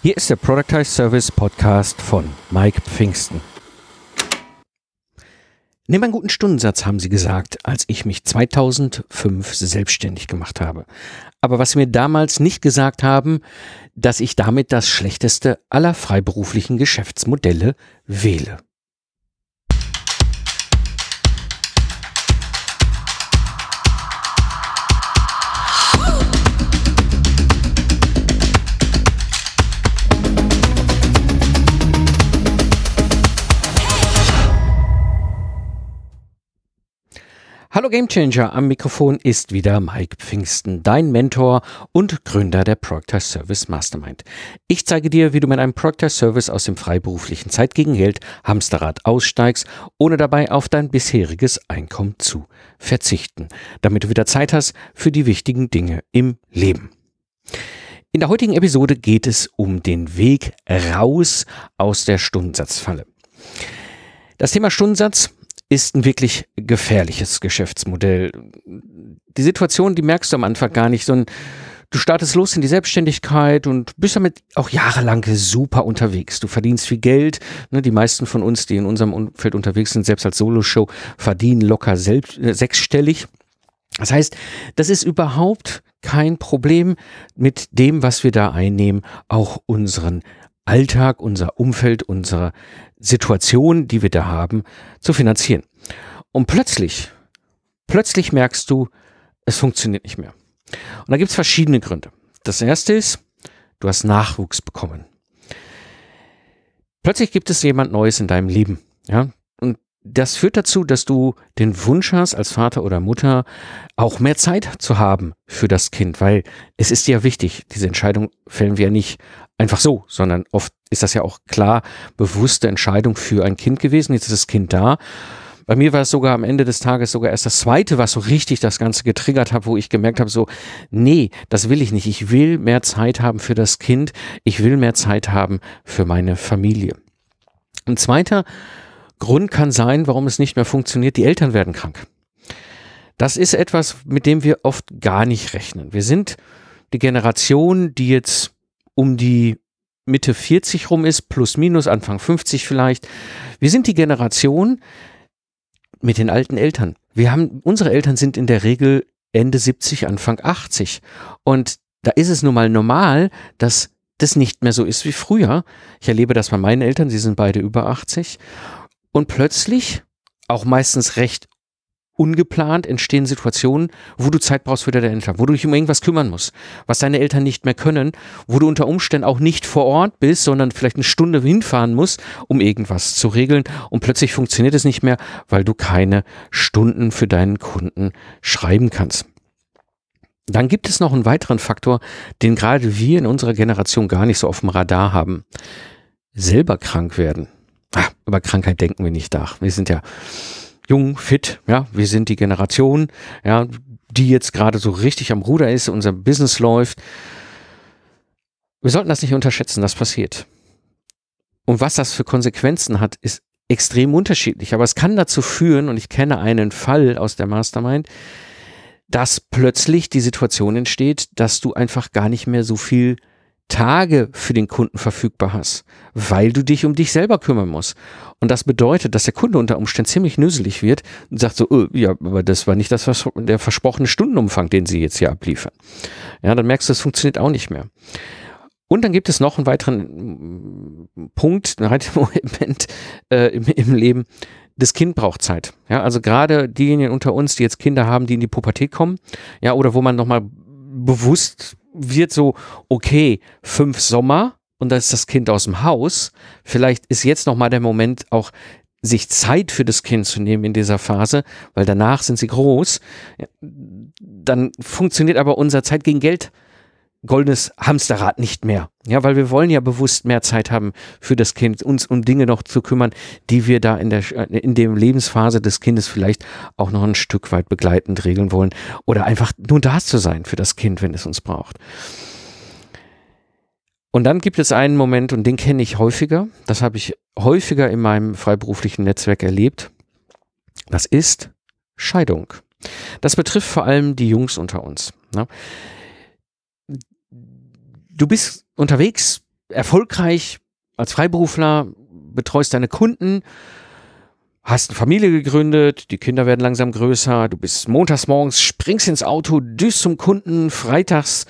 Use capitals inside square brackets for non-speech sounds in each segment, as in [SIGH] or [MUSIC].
Hier ist der Productize Service Podcast von Mike Pfingsten. Nimm einen guten Stundensatz, haben sie gesagt, als ich mich 2005 selbstständig gemacht habe. Aber was sie mir damals nicht gesagt haben, dass ich damit das schlechteste aller freiberuflichen Geschäftsmodelle wähle. Hallo Gamechanger, am Mikrofon ist wieder Mike Pfingsten, dein Mentor und Gründer der Proctor Service Mastermind. Ich zeige dir, wie du mit einem Proctor Service aus dem freiberuflichen Zeit gegen Geld Hamsterrad aussteigst, ohne dabei auf dein bisheriges Einkommen zu verzichten, damit du wieder Zeit hast für die wichtigen Dinge im Leben. In der heutigen Episode geht es um den Weg raus aus der Stundensatzfalle. Das Thema Stundensatz ist ein wirklich gefährliches Geschäftsmodell. Die Situation, die merkst du am Anfang gar nicht, sondern du startest los in die Selbstständigkeit und bist damit auch jahrelang super unterwegs. Du verdienst viel Geld. Ne, die meisten von uns, die in unserem Umfeld unterwegs sind, selbst als Soloshow, verdienen locker selbst, äh, sechsstellig. Das heißt, das ist überhaupt kein Problem mit dem, was wir da einnehmen, auch unseren Alltag, unser Umfeld, unsere Situation, die wir da haben, zu finanzieren. Und plötzlich, plötzlich merkst du, es funktioniert nicht mehr. Und da gibt es verschiedene Gründe. Das erste ist, du hast Nachwuchs bekommen. Plötzlich gibt es jemand Neues in deinem Leben. Ja? Das führt dazu, dass du den Wunsch hast, als Vater oder Mutter auch mehr Zeit zu haben für das Kind, weil es ist ja wichtig, diese Entscheidung fällen wir ja nicht einfach so, sondern oft ist das ja auch klar bewusste Entscheidung für ein Kind gewesen. Jetzt ist das Kind da. Bei mir war es sogar am Ende des Tages sogar erst das zweite, was so richtig das Ganze getriggert hat, wo ich gemerkt habe, so, nee, das will ich nicht. Ich will mehr Zeit haben für das Kind. Ich will mehr Zeit haben für meine Familie. Ein zweiter Grund kann sein, warum es nicht mehr funktioniert. Die Eltern werden krank. Das ist etwas, mit dem wir oft gar nicht rechnen. Wir sind die Generation, die jetzt um die Mitte 40 rum ist, plus minus Anfang 50 vielleicht. Wir sind die Generation mit den alten Eltern. Wir haben, unsere Eltern sind in der Regel Ende 70, Anfang 80. Und da ist es nun mal normal, dass das nicht mehr so ist wie früher. Ich erlebe das bei meinen Eltern, sie sind beide über 80. Und plötzlich, auch meistens recht ungeplant entstehen Situationen, wo du Zeit brauchst für deine Eltern, wo du dich um irgendwas kümmern musst, was deine Eltern nicht mehr können, wo du unter Umständen auch nicht vor Ort bist, sondern vielleicht eine Stunde hinfahren musst, um irgendwas zu regeln und plötzlich funktioniert es nicht mehr, weil du keine Stunden für deinen Kunden schreiben kannst. Dann gibt es noch einen weiteren Faktor, den gerade wir in unserer Generation gar nicht so auf dem Radar haben. Selber krank werden. Ah, über Krankheit denken wir nicht nach. Wir sind ja jung, fit, ja, wir sind die Generation, ja, die jetzt gerade so richtig am Ruder ist, unser Business läuft. Wir sollten das nicht unterschätzen, das passiert. Und was das für Konsequenzen hat, ist extrem unterschiedlich. Aber es kann dazu führen, und ich kenne einen Fall aus der Mastermind, dass plötzlich die Situation entsteht, dass du einfach gar nicht mehr so viel Tage für den Kunden verfügbar hast, weil du dich um dich selber kümmern musst. Und das bedeutet, dass der Kunde unter Umständen ziemlich nüsselig wird und sagt so, oh, ja, aber das war nicht das, was, der versprochene Stundenumfang, den sie jetzt hier abliefern. Ja, dann merkst du, das funktioniert auch nicht mehr. Und dann gibt es noch einen weiteren Punkt, [LAUGHS] ein Moment äh, im, im Leben. Das Kind braucht Zeit. Ja, also gerade diejenigen unter uns, die jetzt Kinder haben, die in die Pubertät kommen, ja, oder wo man nochmal bewusst wird so, okay, fünf Sommer und da ist das Kind aus dem Haus. Vielleicht ist jetzt nochmal der Moment auch sich Zeit für das Kind zu nehmen in dieser Phase, weil danach sind sie groß. Dann funktioniert aber unser Zeit gegen Geld goldenes Hamsterrad nicht mehr. Ja, weil wir wollen ja bewusst mehr Zeit haben für das Kind, uns um Dinge noch zu kümmern, die wir da in der, in dem Lebensphase des Kindes vielleicht auch noch ein Stück weit begleitend regeln wollen oder einfach nur da zu sein für das Kind, wenn es uns braucht. Und dann gibt es einen Moment, und den kenne ich häufiger, das habe ich häufiger in meinem freiberuflichen Netzwerk erlebt. Das ist Scheidung. Das betrifft vor allem die Jungs unter uns. Ne? Du bist unterwegs, erfolgreich als Freiberufler, betreust deine Kunden, hast eine Familie gegründet, die Kinder werden langsam größer, du bist montags morgens, springst ins Auto, düst zum Kunden, freitags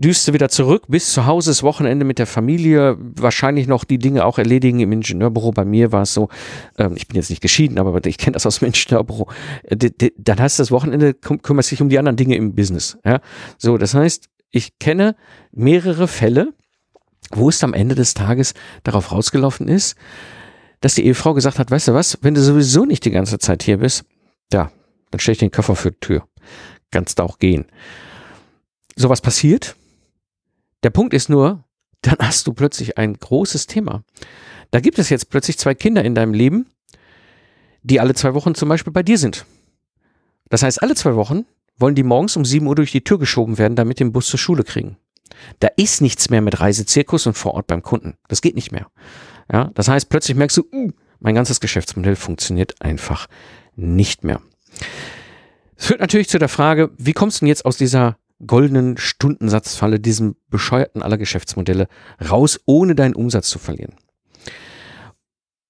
düst du wieder zurück, bis zu Hause, das Wochenende mit der Familie, wahrscheinlich noch die Dinge auch erledigen im Ingenieurbüro. Bei mir war es so, ähm, ich bin jetzt nicht geschieden, aber ich kenne das aus dem Ingenieurbüro. Äh, dann hast du das Wochenende, kümmerst dich um die anderen Dinge im Business. Ja? So, das heißt, ich kenne mehrere Fälle, wo es am Ende des Tages darauf rausgelaufen ist, dass die Ehefrau gesagt hat, weißt du was, wenn du sowieso nicht die ganze Zeit hier bist, ja, dann stelle ich den Koffer für die Tür. Kannst du auch gehen. Sowas passiert. Der Punkt ist nur, dann hast du plötzlich ein großes Thema. Da gibt es jetzt plötzlich zwei Kinder in deinem Leben, die alle zwei Wochen zum Beispiel bei dir sind. Das heißt, alle zwei Wochen wollen die morgens um 7 Uhr durch die Tür geschoben werden, damit den Bus zur Schule kriegen. Da ist nichts mehr mit Reisezirkus und vor Ort beim Kunden. Das geht nicht mehr. Ja, das heißt, plötzlich merkst du, uh, mein ganzes Geschäftsmodell funktioniert einfach nicht mehr. Das führt natürlich zu der Frage, wie kommst du denn jetzt aus dieser goldenen Stundensatzfalle, diesem bescheuerten aller Geschäftsmodelle raus, ohne deinen Umsatz zu verlieren?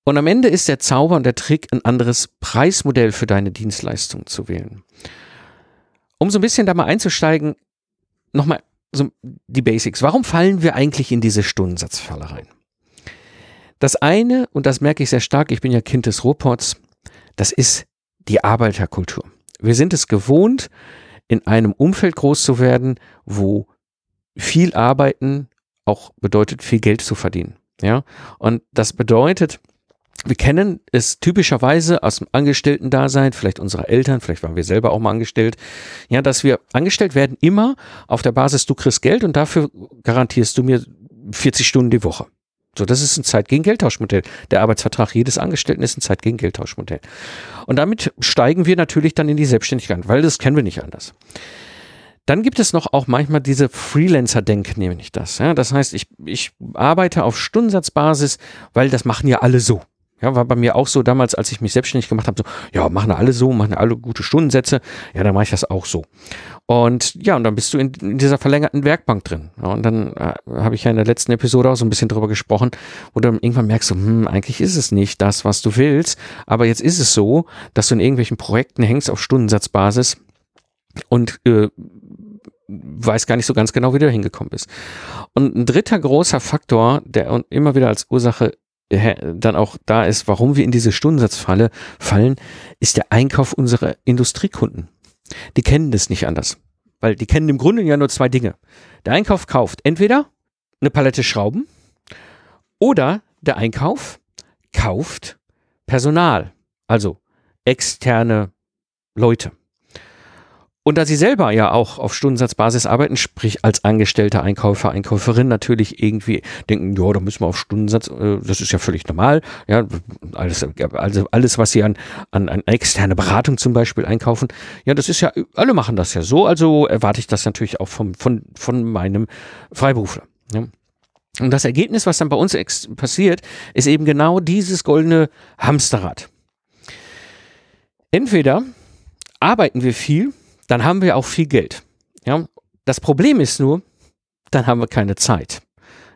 Und am Ende ist der Zauber und der Trick, ein anderes Preismodell für deine Dienstleistung zu wählen. Um so ein bisschen da mal einzusteigen, nochmal so die Basics. Warum fallen wir eigentlich in diese Stundensatzfalle rein? Das eine, und das merke ich sehr stark, ich bin ja Kind des Ruhrpots, das ist die Arbeiterkultur. Wir sind es gewohnt, in einem Umfeld groß zu werden, wo viel arbeiten auch bedeutet, viel Geld zu verdienen. Ja, und das bedeutet, wir kennen es typischerweise aus dem Angestellten-Dasein, vielleicht unsere Eltern, vielleicht waren wir selber auch mal angestellt, ja, dass wir angestellt werden immer auf der Basis, du kriegst Geld und dafür garantierst du mir 40 Stunden die Woche. So, das ist ein Zeit gegen Geldtauschmodell. Der Arbeitsvertrag jedes Angestellten ist ein Zeit gegen Geldtauschmodell. Und damit steigen wir natürlich dann in die Selbstständigkeit, weil das kennen wir nicht anders. Dann gibt es noch auch manchmal diese Freelancer-Denken, nehme ich das. Ja, das heißt, ich, ich arbeite auf Stundensatzbasis, weil das machen ja alle so. Ja, war bei mir auch so damals, als ich mich selbstständig gemacht habe, so, ja, machen alle so, machen alle gute Stundensätze, ja, dann mache ich das auch so. Und ja, und dann bist du in, in dieser verlängerten Werkbank drin. Ja, und dann äh, habe ich ja in der letzten Episode auch so ein bisschen drüber gesprochen, wo du dann irgendwann merkst, so, hm, eigentlich ist es nicht das, was du willst, aber jetzt ist es so, dass du in irgendwelchen Projekten hängst auf Stundensatzbasis und äh, weiß gar nicht so ganz genau, wie du da hingekommen bist. Und ein dritter großer Faktor, der immer wieder als Ursache dann auch da ist, warum wir in diese Stundensatzfalle fallen, ist der Einkauf unserer Industriekunden. Die kennen das nicht anders. Weil die kennen im Grunde ja nur zwei Dinge. Der Einkauf kauft entweder eine Palette Schrauben oder der Einkauf kauft Personal, also externe Leute. Und da sie selber ja auch auf Stundensatzbasis arbeiten, sprich als angestellter Einkäufer, Einkäuferin natürlich irgendwie denken, ja, da müssen wir auf Stundensatz, äh, das ist ja völlig normal, ja, alles, also alles, was sie an, an, an externe Beratung zum Beispiel einkaufen, ja, das ist ja, alle machen das ja so, also erwarte ich das natürlich auch vom, von, von meinem Freiberufler. Ja. Und das Ergebnis, was dann bei uns passiert, ist eben genau dieses goldene Hamsterrad. Entweder arbeiten wir viel, dann haben wir auch viel Geld. Ja, das Problem ist nur, dann haben wir keine Zeit.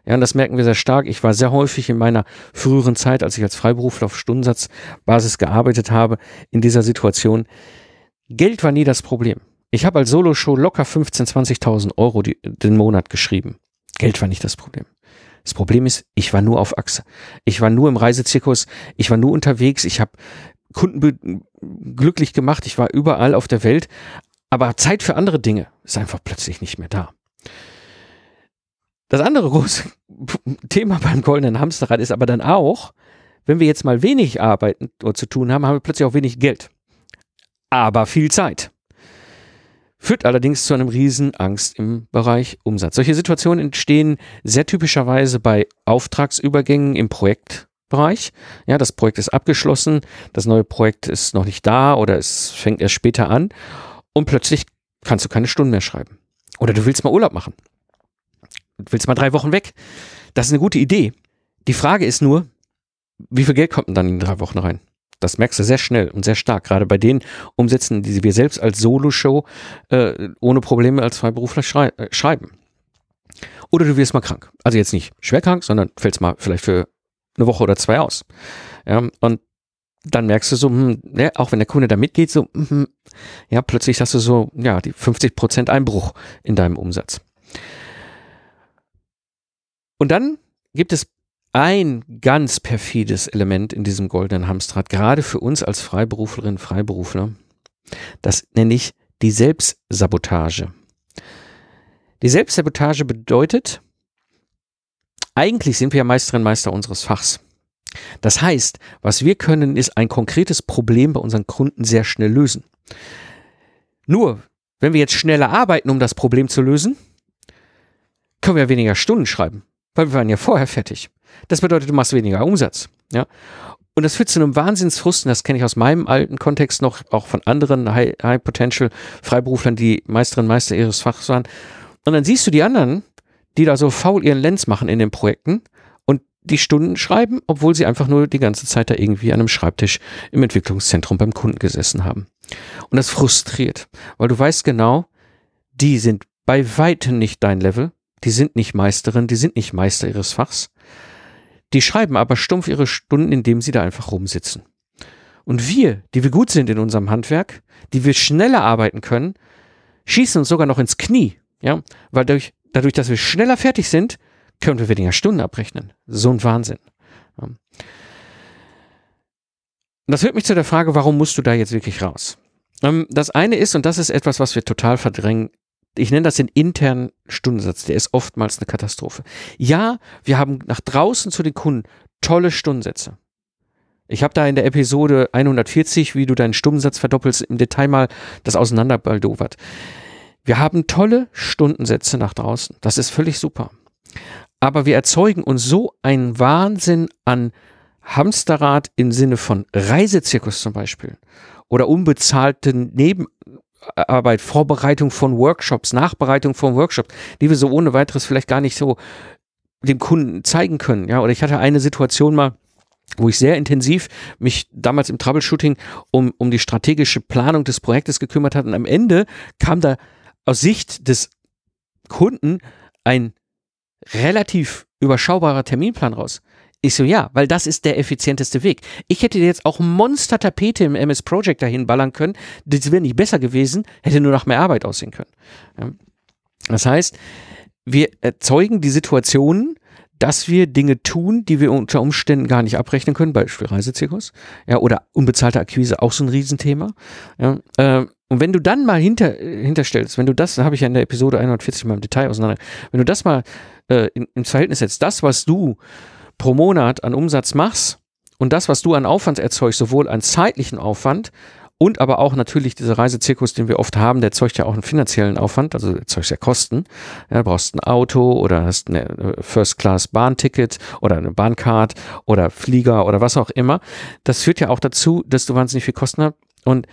Ja, und das merken wir sehr stark. Ich war sehr häufig in meiner früheren Zeit, als ich als Freiberufler auf Stundensatzbasis gearbeitet habe, in dieser Situation. Geld war nie das Problem. Ich habe als Solo-Show locker 15.000, 20.000 Euro die, den Monat geschrieben. Geld war nicht das Problem. Das Problem ist, ich war nur auf Achse. Ich war nur im Reisezirkus. Ich war nur unterwegs. Ich habe Kunden glücklich gemacht. Ich war überall auf der Welt. Aber Zeit für andere Dinge ist einfach plötzlich nicht mehr da. Das andere große [LAUGHS] Thema beim goldenen Hamsterrad ist aber dann auch, wenn wir jetzt mal wenig arbeiten oder zu tun haben, haben wir plötzlich auch wenig Geld. Aber viel Zeit. Führt allerdings zu einem riesen Angst im Bereich Umsatz. Solche Situationen entstehen sehr typischerweise bei Auftragsübergängen im Projektbereich. Ja, das Projekt ist abgeschlossen, das neue Projekt ist noch nicht da oder es fängt erst später an und plötzlich kannst du keine Stunden mehr schreiben. Oder du willst mal Urlaub machen. Du willst mal drei Wochen weg. Das ist eine gute Idee. Die Frage ist nur, wie viel Geld kommt denn dann in drei Wochen rein? Das merkst du sehr schnell und sehr stark, gerade bei den Umsätzen, die wir selbst als Solo-Show äh, ohne Probleme als Freiberufler schrei äh, schreiben. Oder du wirst mal krank. Also jetzt nicht schwer krank, sondern fällst mal vielleicht für eine Woche oder zwei aus. Ja, und dann merkst du so, hm, ja, auch wenn der Kunde da mitgeht, so, hm, ja, plötzlich hast du so, ja, die 50 Prozent Einbruch in deinem Umsatz. Und dann gibt es ein ganz perfides Element in diesem goldenen Hamsterrad, gerade für uns als Freiberuflerinnen, Freiberufler. Das nenne ich die Selbstsabotage. Die Selbstsabotage bedeutet, eigentlich sind wir ja Meisterinnen Meister unseres Fachs. Das heißt, was wir können, ist ein konkretes Problem bei unseren Kunden sehr schnell lösen. Nur, wenn wir jetzt schneller arbeiten, um das Problem zu lösen, können wir weniger Stunden schreiben, weil wir waren ja vorher fertig. Das bedeutet, du machst weniger Umsatz. Ja? Und das führt zu einem Wahnsinnsfrust, und das kenne ich aus meinem alten Kontext noch, auch von anderen High-Potential-Freiberuflern, die Meisterinnen und Meister ihres Fachs waren. Und dann siehst du die anderen, die da so faul ihren Lenz machen in den Projekten die Stunden schreiben, obwohl sie einfach nur die ganze Zeit da irgendwie an einem Schreibtisch im Entwicklungszentrum beim Kunden gesessen haben. Und das frustriert, weil du weißt genau, die sind bei weitem nicht dein Level, die sind nicht Meisterin, die sind nicht Meister ihres Fachs. Die schreiben aber stumpf ihre Stunden, indem sie da einfach rumsitzen. Und wir, die wir gut sind in unserem Handwerk, die wir schneller arbeiten können, schießen uns sogar noch ins Knie, ja, weil durch, dadurch, dass wir schneller fertig sind, können wir weniger Stunden abrechnen. So ein Wahnsinn. Das führt mich zu der Frage, warum musst du da jetzt wirklich raus? Ähm, das eine ist, und das ist etwas, was wir total verdrängen, ich nenne das den internen Stundensatz, der ist oftmals eine Katastrophe. Ja, wir haben nach draußen zu den Kunden tolle Stundensätze. Ich habe da in der Episode 140, wie du deinen Stundensatz verdoppelst, im Detail mal das auseinanderbaldowert. Wir haben tolle Stundensätze nach draußen. Das ist völlig super. Aber wir erzeugen uns so einen Wahnsinn an Hamsterrad im Sinne von Reisezirkus zum Beispiel oder unbezahlten Neben Arbeit, Vorbereitung von Workshops, Nachbereitung von Workshops, die wir so ohne weiteres vielleicht gar nicht so dem Kunden zeigen können. Ja, oder ich hatte eine Situation mal, wo ich sehr intensiv mich damals im Troubleshooting um, um die strategische Planung des Projektes gekümmert hat. Und am Ende kam da aus Sicht des Kunden ein relativ überschaubarer Terminplan raus. Ich so, ja, weil das ist der effizienteste Weg. Ich hätte jetzt auch Monster-Tapete im MS Project dahin ballern können. Das wäre nicht besser gewesen, hätte nur nach mehr Arbeit aussehen können. Das heißt, wir erzeugen die Situationen, dass wir Dinge tun, die wir unter Umständen gar nicht abrechnen können, Beispiel Reisezirkus, ja, oder unbezahlte Akquise, auch so ein Riesenthema. Ja, äh, und wenn du dann mal hinter, hinterstellst, wenn du das, da habe ich ja in der Episode 140 mal im Detail auseinander, wenn du das mal äh, in, ins Verhältnis setzt, das, was du pro Monat an Umsatz machst und das, was du an Aufwand erzeugst, sowohl an zeitlichen Aufwand und aber auch natürlich dieser Reisezirkus, den wir oft haben, der erzeugt ja auch einen finanziellen Aufwand, also erzeugt ja Kosten. Ja, du brauchst ein Auto oder hast eine äh, First-Class-Bahnticket oder eine Bahncard oder Flieger oder was auch immer. Das führt ja auch dazu, dass du wahnsinnig viel Kosten hast. Und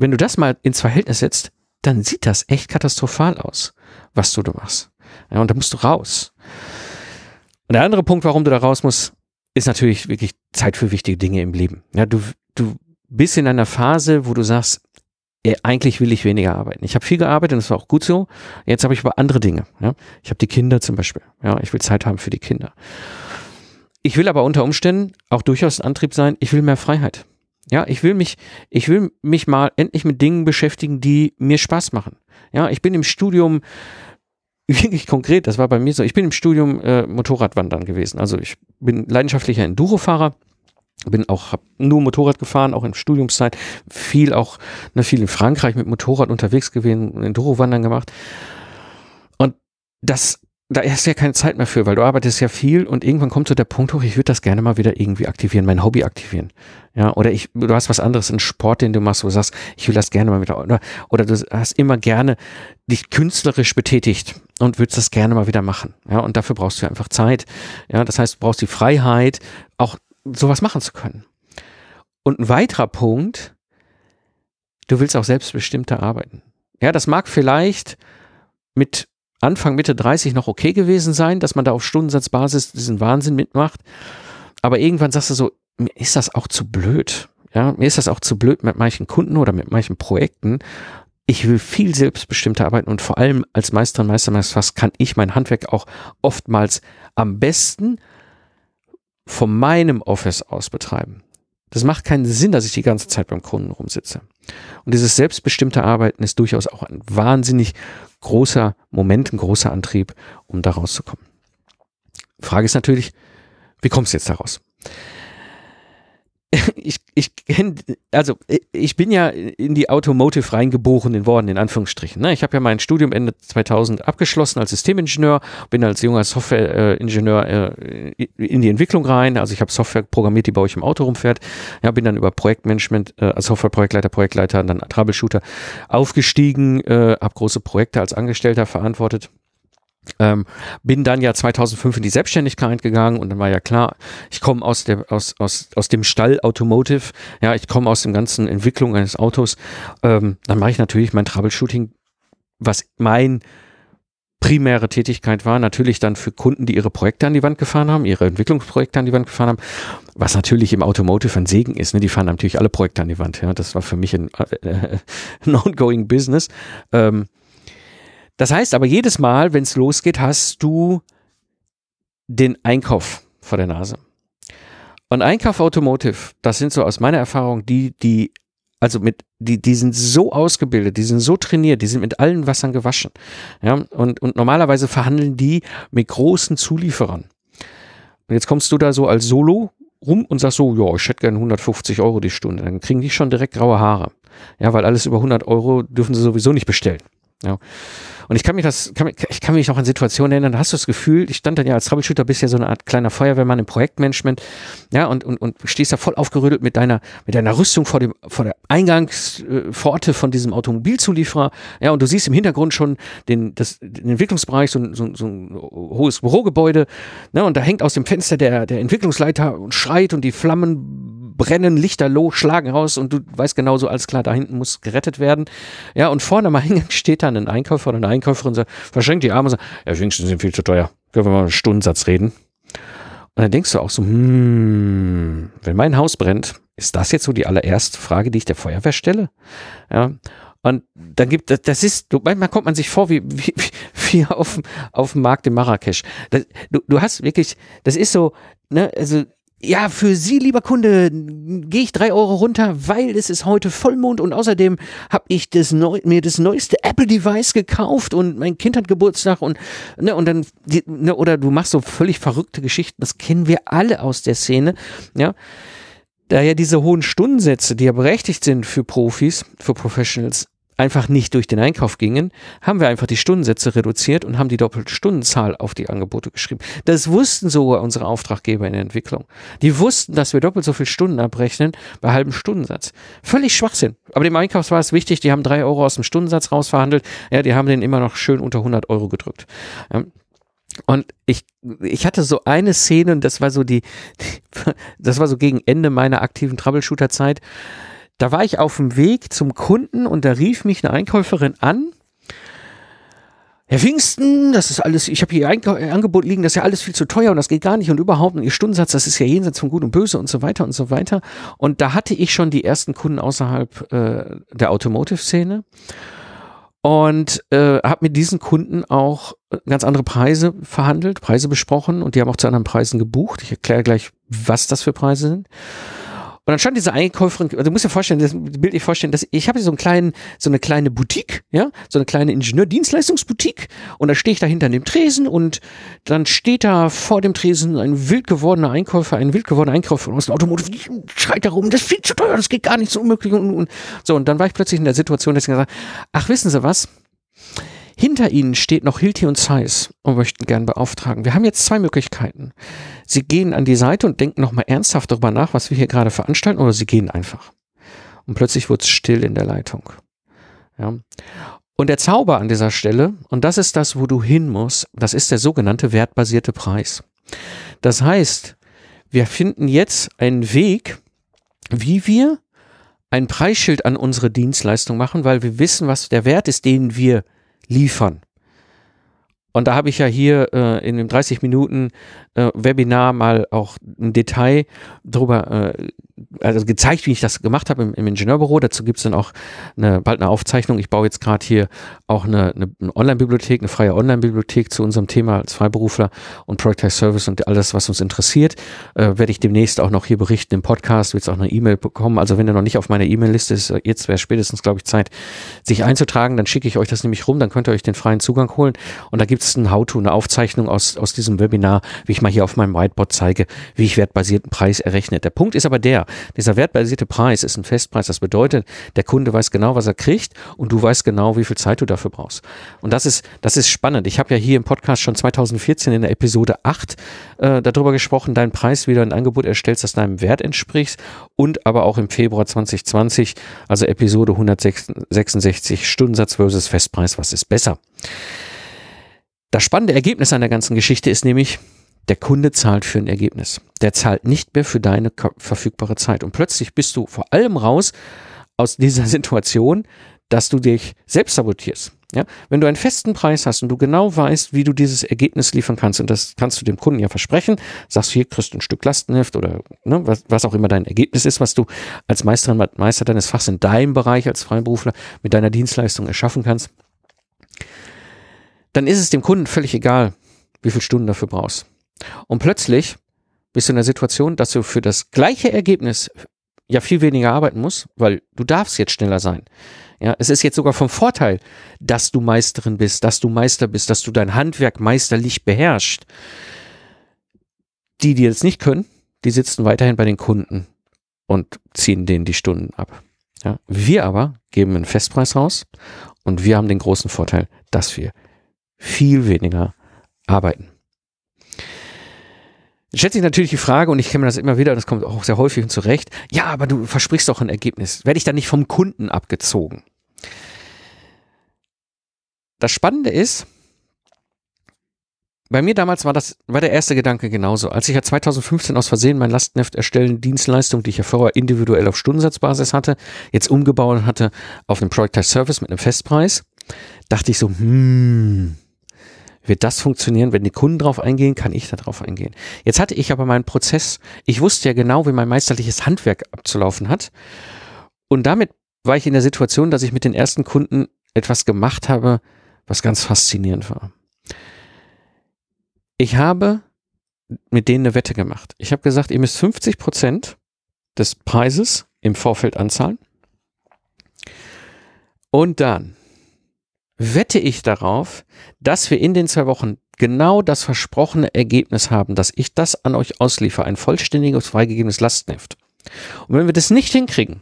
wenn du das mal ins Verhältnis setzt, dann sieht das echt katastrophal aus, was du da machst. Ja, und da musst du raus. Und der andere Punkt, warum du da raus musst, ist natürlich wirklich Zeit für wichtige Dinge im Leben. Ja, du, du bist in einer Phase, wo du sagst, ey, eigentlich will ich weniger arbeiten. Ich habe viel gearbeitet und das war auch gut so. Jetzt habe ich aber andere Dinge. Ja? Ich habe die Kinder zum Beispiel. Ja, ich will Zeit haben für die Kinder. Ich will aber unter Umständen auch durchaus ein Antrieb sein. Ich will mehr Freiheit. Ja, ich will mich, ich will mich mal endlich mit Dingen beschäftigen, die mir Spaß machen. Ja, ich bin im Studium [LAUGHS] wirklich konkret, das war bei mir so. Ich bin im Studium äh, Motorradwandern gewesen. Also ich bin leidenschaftlicher Endurofahrer, bin auch hab nur Motorrad gefahren, auch in Studiumszeit, viel auch ne, viel in Frankreich mit Motorrad unterwegs gewesen, Enduro-Wandern gemacht. Und das da hast du ja keine Zeit mehr für, weil du arbeitest ja viel und irgendwann kommt so der Punkt hoch, ich würde das gerne mal wieder irgendwie aktivieren, mein Hobby aktivieren. Ja, oder ich, du hast was anderes, einen Sport, den du machst, wo du sagst, ich will das gerne mal wieder, oder, oder du hast immer gerne dich künstlerisch betätigt und würdest das gerne mal wieder machen. Ja, und dafür brauchst du einfach Zeit. Ja, das heißt, du brauchst die Freiheit, auch sowas machen zu können. Und ein weiterer Punkt, du willst auch selbstbestimmter arbeiten. Ja, das mag vielleicht mit Anfang, Mitte 30 noch okay gewesen sein, dass man da auf Stundensatzbasis diesen Wahnsinn mitmacht. Aber irgendwann sagst du so, mir ist das auch zu blöd. Ja, mir ist das auch zu blöd mit manchen Kunden oder mit manchen Projekten. ich will viel selbstbestimmter arbeiten und vor allem als Meister und kann ich mein Handwerk auch oftmals am besten von meinem Office aus betreiben. Das macht keinen Sinn, dass ich die ganze Zeit beim Kunden rumsitze. Und dieses selbstbestimmte Arbeiten ist durchaus auch ein wahnsinnig großer Moment, ein großer Antrieb, um da rauszukommen. Frage ist natürlich, wie kommst du jetzt daraus? Ich, ich kenne, also ich bin ja in die Automotive reingeboren worden, in Anführungsstrichen. Ne? Ich habe ja mein Studium Ende 2000 abgeschlossen als Systemingenieur, bin als junger Softwareingenieur äh, in die Entwicklung rein. Also ich habe Software programmiert, die bei euch im Auto rumfährt. Ja, bin dann über Projektmanagement äh, als Softwareprojektleiter, Projektleiter, dann Troubleshooter aufgestiegen, äh, habe große Projekte als Angestellter verantwortet ähm, bin dann ja 2005 in die Selbstständigkeit gegangen und dann war ja klar, ich komme aus der aus aus aus dem Stall Automotive, ja, ich komme aus dem ganzen Entwicklung eines Autos. Ähm, dann mache ich natürlich mein Troubleshooting, was mein primäre Tätigkeit war, natürlich dann für Kunden, die ihre Projekte an die Wand gefahren haben, ihre Entwicklungsprojekte an die Wand gefahren haben, was natürlich im Automotive ein Segen ist. Ne? Die fahren natürlich alle Projekte an die Wand. Ja, das war für mich ein, äh, [LAUGHS] ein ongoing Business. Ähm, das heißt aber, jedes Mal, wenn es losgeht, hast du den Einkauf vor der Nase. Und Einkauf Automotive, das sind so aus meiner Erfahrung die, die, also mit, die, die sind so ausgebildet, die sind so trainiert, die sind mit allen Wassern gewaschen. Ja, und, und normalerweise verhandeln die mit großen Zulieferern. Und jetzt kommst du da so als Solo rum und sagst so, ja, ich hätte gerne 150 Euro die Stunde. Dann kriegen die schon direkt graue Haare. Ja, weil alles über 100 Euro dürfen sie sowieso nicht bestellen. Ja. Und ich kann mich das, kann, ich kann mich noch an Situationen erinnern, da hast du das Gefühl, ich stand dann ja als Troubleshooter, bist ja so eine Art kleiner Feuerwehrmann im Projektmanagement, ja, und, und, und stehst da voll aufgerüttelt mit deiner, mit deiner Rüstung vor dem, vor der Eingangspforte von diesem Automobilzulieferer, ja, und du siehst im Hintergrund schon den, das, den Entwicklungsbereich, so, so, so ein hohes Bürogebäude, ne, und da hängt aus dem Fenster der, der Entwicklungsleiter und schreit und die Flammen brennen, Lichterloh, schlagen raus und du weißt genauso, alles klar, da hinten muss gerettet werden. Ja, und vorne am Eingang [LAUGHS] steht dann ein Einkäufer oder eine Einkäuferin sagt, verschenkt die Arme und sagt, ja, Pfingsten sind viel zu teuer. Können wir mal einen Stundensatz reden? Und dann denkst du auch so, hm, wenn mein Haus brennt, ist das jetzt so die allererste Frage, die ich der Feuerwehr stelle? Ja. Und dann gibt das, das ist, du, manchmal kommt man sich vor wie, wie, [LAUGHS] wie auf, auf dem Markt in Marrakesch. Das, du, du hast wirklich, das ist so, ne, also ja, für Sie, lieber Kunde, gehe ich drei Euro runter, weil es ist heute Vollmond und außerdem habe ich das neu, mir das neueste Apple-Device gekauft und mein Kind hat Geburtstag und ne, und dann ne, oder du machst so völlig verrückte Geschichten. Das kennen wir alle aus der Szene, ja. Daher diese hohen Stundensätze, die ja berechtigt sind für Profis, für Professionals, einfach nicht durch den Einkauf gingen, haben wir einfach die Stundensätze reduziert und haben die doppelte Stundenzahl auf die Angebote geschrieben. Das wussten sogar unsere Auftraggeber in der Entwicklung. Die wussten, dass wir doppelt so viele Stunden abrechnen bei halbem Stundensatz. Völlig Schwachsinn. Aber dem Einkauf war es wichtig, die haben drei Euro aus dem Stundensatz rausverhandelt. Ja, die haben den immer noch schön unter 100 Euro gedrückt. Und ich, ich hatte so eine Szene, und das war so die, die [LAUGHS] das war so gegen Ende meiner aktiven Troubleshooter-Zeit da war ich auf dem Weg zum Kunden und da rief mich eine Einkäuferin an. Herr Pfingsten, das ist alles, ich habe hier ein Angebot liegen, das ist ja alles viel zu teuer und das geht gar nicht und überhaupt und Ihr Stundensatz, das ist ja jenseits von Gut und Böse und so weiter und so weiter. Und da hatte ich schon die ersten Kunden außerhalb äh, der Automotive-Szene und äh, habe mit diesen Kunden auch ganz andere Preise verhandelt, Preise besprochen und die haben auch zu anderen Preisen gebucht. Ich erkläre gleich, was das für Preise sind. Und dann stand diese Einkäuferin, also du musst dir vorstellen, das Bild dir vorstellen, dass ich habe so einen kleinen, so eine kleine Boutique, ja, so eine kleine Ingenieurdienstleistungsboutique. Und da stehe ich da hinter dem Tresen und dann steht da vor dem Tresen ein wild gewordener Einkäufer, ein wild gewordener Einkäufer aus dem Automotive, schreit da rum, das ist viel zu teuer, das geht gar nicht so unmöglich und, und so und dann war ich plötzlich in der Situation, dass ich gesagt, ach wissen Sie was? Hinter ihnen steht noch Hilti und Zeiss und möchten gern beauftragen. Wir haben jetzt zwei Möglichkeiten. Sie gehen an die Seite und denken nochmal ernsthaft darüber nach, was wir hier gerade veranstalten, oder sie gehen einfach. Und plötzlich wird es still in der Leitung. Ja. Und der Zauber an dieser Stelle, und das ist das, wo du hin musst, das ist der sogenannte wertbasierte Preis. Das heißt, wir finden jetzt einen Weg, wie wir ein Preisschild an unsere Dienstleistung machen, weil wir wissen, was der Wert ist, den wir liefern. Und da habe ich ja hier äh, in dem 30 Minuten äh, Webinar mal auch ein Detail drüber äh, also gezeigt, wie ich das gemacht habe im, im Ingenieurbüro. Dazu gibt es dann auch eine, bald eine Aufzeichnung. Ich baue jetzt gerade hier auch eine, eine, Online-Bibliothek, eine freie Online-Bibliothek zu unserem Thema als Freiberufler und Project Service und alles, was uns interessiert. Äh, werde ich demnächst auch noch hier berichten im Podcast. Wird es auch eine E-Mail bekommen. Also wenn ihr noch nicht auf meiner E-Mail-Liste ist, jetzt wäre spätestens, glaube ich, Zeit, sich einzutragen. Dann schicke ich euch das nämlich rum. Dann könnt ihr euch den freien Zugang holen. Und da gibt ein How-To, eine Aufzeichnung aus, aus diesem Webinar, wie ich mal hier auf meinem Whiteboard zeige, wie ich wertbasierten Preis errechne. Der Punkt ist aber der, dieser wertbasierte Preis ist ein Festpreis. Das bedeutet, der Kunde weiß genau, was er kriegt und du weißt genau, wie viel Zeit du dafür brauchst. Und das ist, das ist spannend. Ich habe ja hier im Podcast schon 2014 in der Episode 8 äh, darüber gesprochen, deinen Preis wieder ein Angebot erstellst, das deinem Wert entspricht und aber auch im Februar 2020, also Episode 166, Stundensatz versus Festpreis, was ist besser? Das spannende Ergebnis an der ganzen Geschichte ist nämlich, der Kunde zahlt für ein Ergebnis. Der zahlt nicht mehr für deine verfügbare Zeit. Und plötzlich bist du vor allem raus aus dieser [LAUGHS] Situation, dass du dich selbst sabotierst. Ja, wenn du einen festen Preis hast und du genau weißt, wie du dieses Ergebnis liefern kannst, und das kannst du dem Kunden ja versprechen, sagst du hier, kriegst du ein Stück Lastenheft oder ne, was, was auch immer dein Ergebnis ist, was du als Meisterin, Meister deines Fachs in deinem Bereich als Freiberufler mit deiner Dienstleistung erschaffen kannst, dann ist es dem Kunden völlig egal, wie viele Stunden dafür brauchst. Und plötzlich bist du in der Situation, dass du für das gleiche Ergebnis ja viel weniger arbeiten musst, weil du darfst jetzt schneller sein. Ja, es ist jetzt sogar vom Vorteil, dass du Meisterin bist, dass du Meister bist, dass du dein Handwerk meisterlich beherrschst. Die, die das nicht können, die sitzen weiterhin bei den Kunden und ziehen denen die Stunden ab. Ja, wir aber geben einen Festpreis raus und wir haben den großen Vorteil, dass wir viel weniger arbeiten. Stellt sich natürlich die Frage, und ich kenne das immer wieder, das kommt auch sehr häufig und zurecht, ja, aber du versprichst doch ein Ergebnis. Werde ich dann nicht vom Kunden abgezogen? Das Spannende ist, bei mir damals war das, war der erste Gedanke genauso. Als ich ja 2015 aus Versehen mein Lastenheft erstellen Dienstleistung, die ich ja vorher individuell auf Stundensatzbasis hatte, jetzt umgebaut hatte auf einen Project Service mit einem Festpreis, dachte ich so, hm, wird das funktionieren, wenn die Kunden drauf eingehen, kann ich da drauf eingehen. Jetzt hatte ich aber meinen Prozess, ich wusste ja genau, wie mein meisterliches Handwerk abzulaufen hat. Und damit war ich in der Situation, dass ich mit den ersten Kunden etwas gemacht habe, was ganz faszinierend war. Ich habe mit denen eine Wette gemacht. Ich habe gesagt, ihr müsst 50 Prozent des Preises im Vorfeld anzahlen. Und dann wette ich darauf, dass wir in den zwei Wochen genau das versprochene Ergebnis haben, dass ich das an euch ausliefere, ein vollständiges, freigegebenes Lastenheft. Und wenn wir das nicht hinkriegen,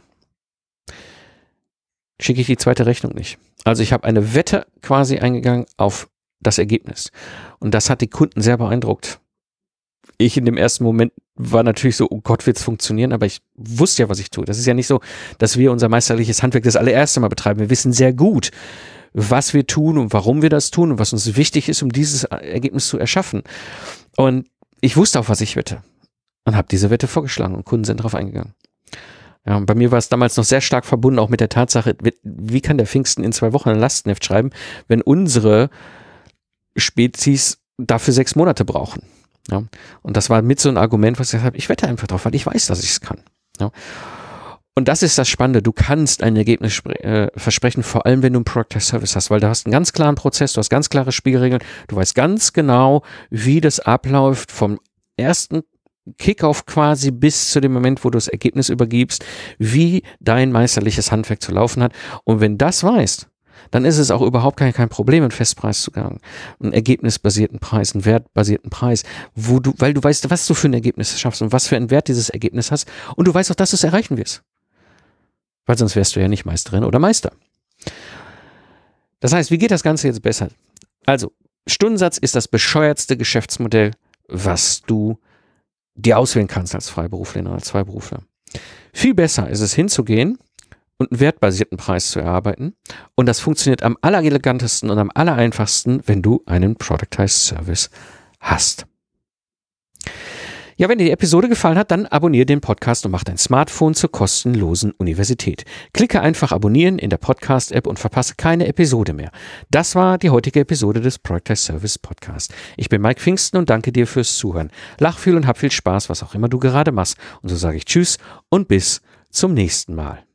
schicke ich die zweite Rechnung nicht. Also ich habe eine Wette quasi eingegangen auf das Ergebnis. Und das hat die Kunden sehr beeindruckt. Ich in dem ersten Moment war natürlich so, oh Gott, wird's funktionieren, aber ich wusste ja, was ich tue. Das ist ja nicht so, dass wir unser meisterliches Handwerk das allererste Mal betreiben. Wir wissen sehr gut, was wir tun und warum wir das tun und was uns wichtig ist, um dieses Ergebnis zu erschaffen. Und ich wusste auch, was ich wette und habe diese Wette vorgeschlagen und Kunden sind darauf eingegangen. Ja, bei mir war es damals noch sehr stark verbunden auch mit der Tatsache, wie kann der Pfingsten in zwei Wochen ein Lastenheft schreiben, wenn unsere Spezies dafür sechs Monate brauchen. Ja, und das war mit so ein Argument, was ich gesagt habe, ich wette einfach drauf, weil ich weiß, dass ich es kann. Ja. Und das ist das Spannende. Du kannst ein Ergebnis äh, versprechen, vor allem wenn du einen Product Service hast, weil du hast einen ganz klaren Prozess, du hast ganz klare Spielregeln, du weißt ganz genau, wie das abläuft vom ersten Kickoff quasi bis zu dem Moment, wo du das Ergebnis übergibst, wie dein meisterliches Handwerk zu laufen hat. Und wenn das weißt, dann ist es auch überhaupt kein, kein Problem, einen Festpreis zu gehen. Einen ergebnisbasierten Preis, einen wertbasierten Preis, wo du, weil du weißt, was du für ein Ergebnis schaffst und was für einen Wert dieses Ergebnis hast. Und du weißt auch, dass du es erreichen wirst weil sonst wärst du ja nicht Meisterin oder Meister. Das heißt, wie geht das Ganze jetzt besser? Also, Stundensatz ist das bescheuertste Geschäftsmodell, was du dir auswählen kannst als Freiberuflerin oder als Freiberufler. Viel besser ist es hinzugehen und einen wertbasierten Preis zu erarbeiten. Und das funktioniert am allerelegantesten und am allereinfachsten, wenn du einen Productized Service hast. Ja, wenn dir die Episode gefallen hat, dann abonniere den Podcast und mach dein Smartphone zur kostenlosen Universität. Klicke einfach abonnieren in der Podcast-App und verpasse keine Episode mehr. Das war die heutige Episode des Project Service Podcast. Ich bin Mike Pfingsten und danke dir fürs Zuhören. Lach viel und hab viel Spaß, was auch immer du gerade machst. Und so sage ich Tschüss und bis zum nächsten Mal.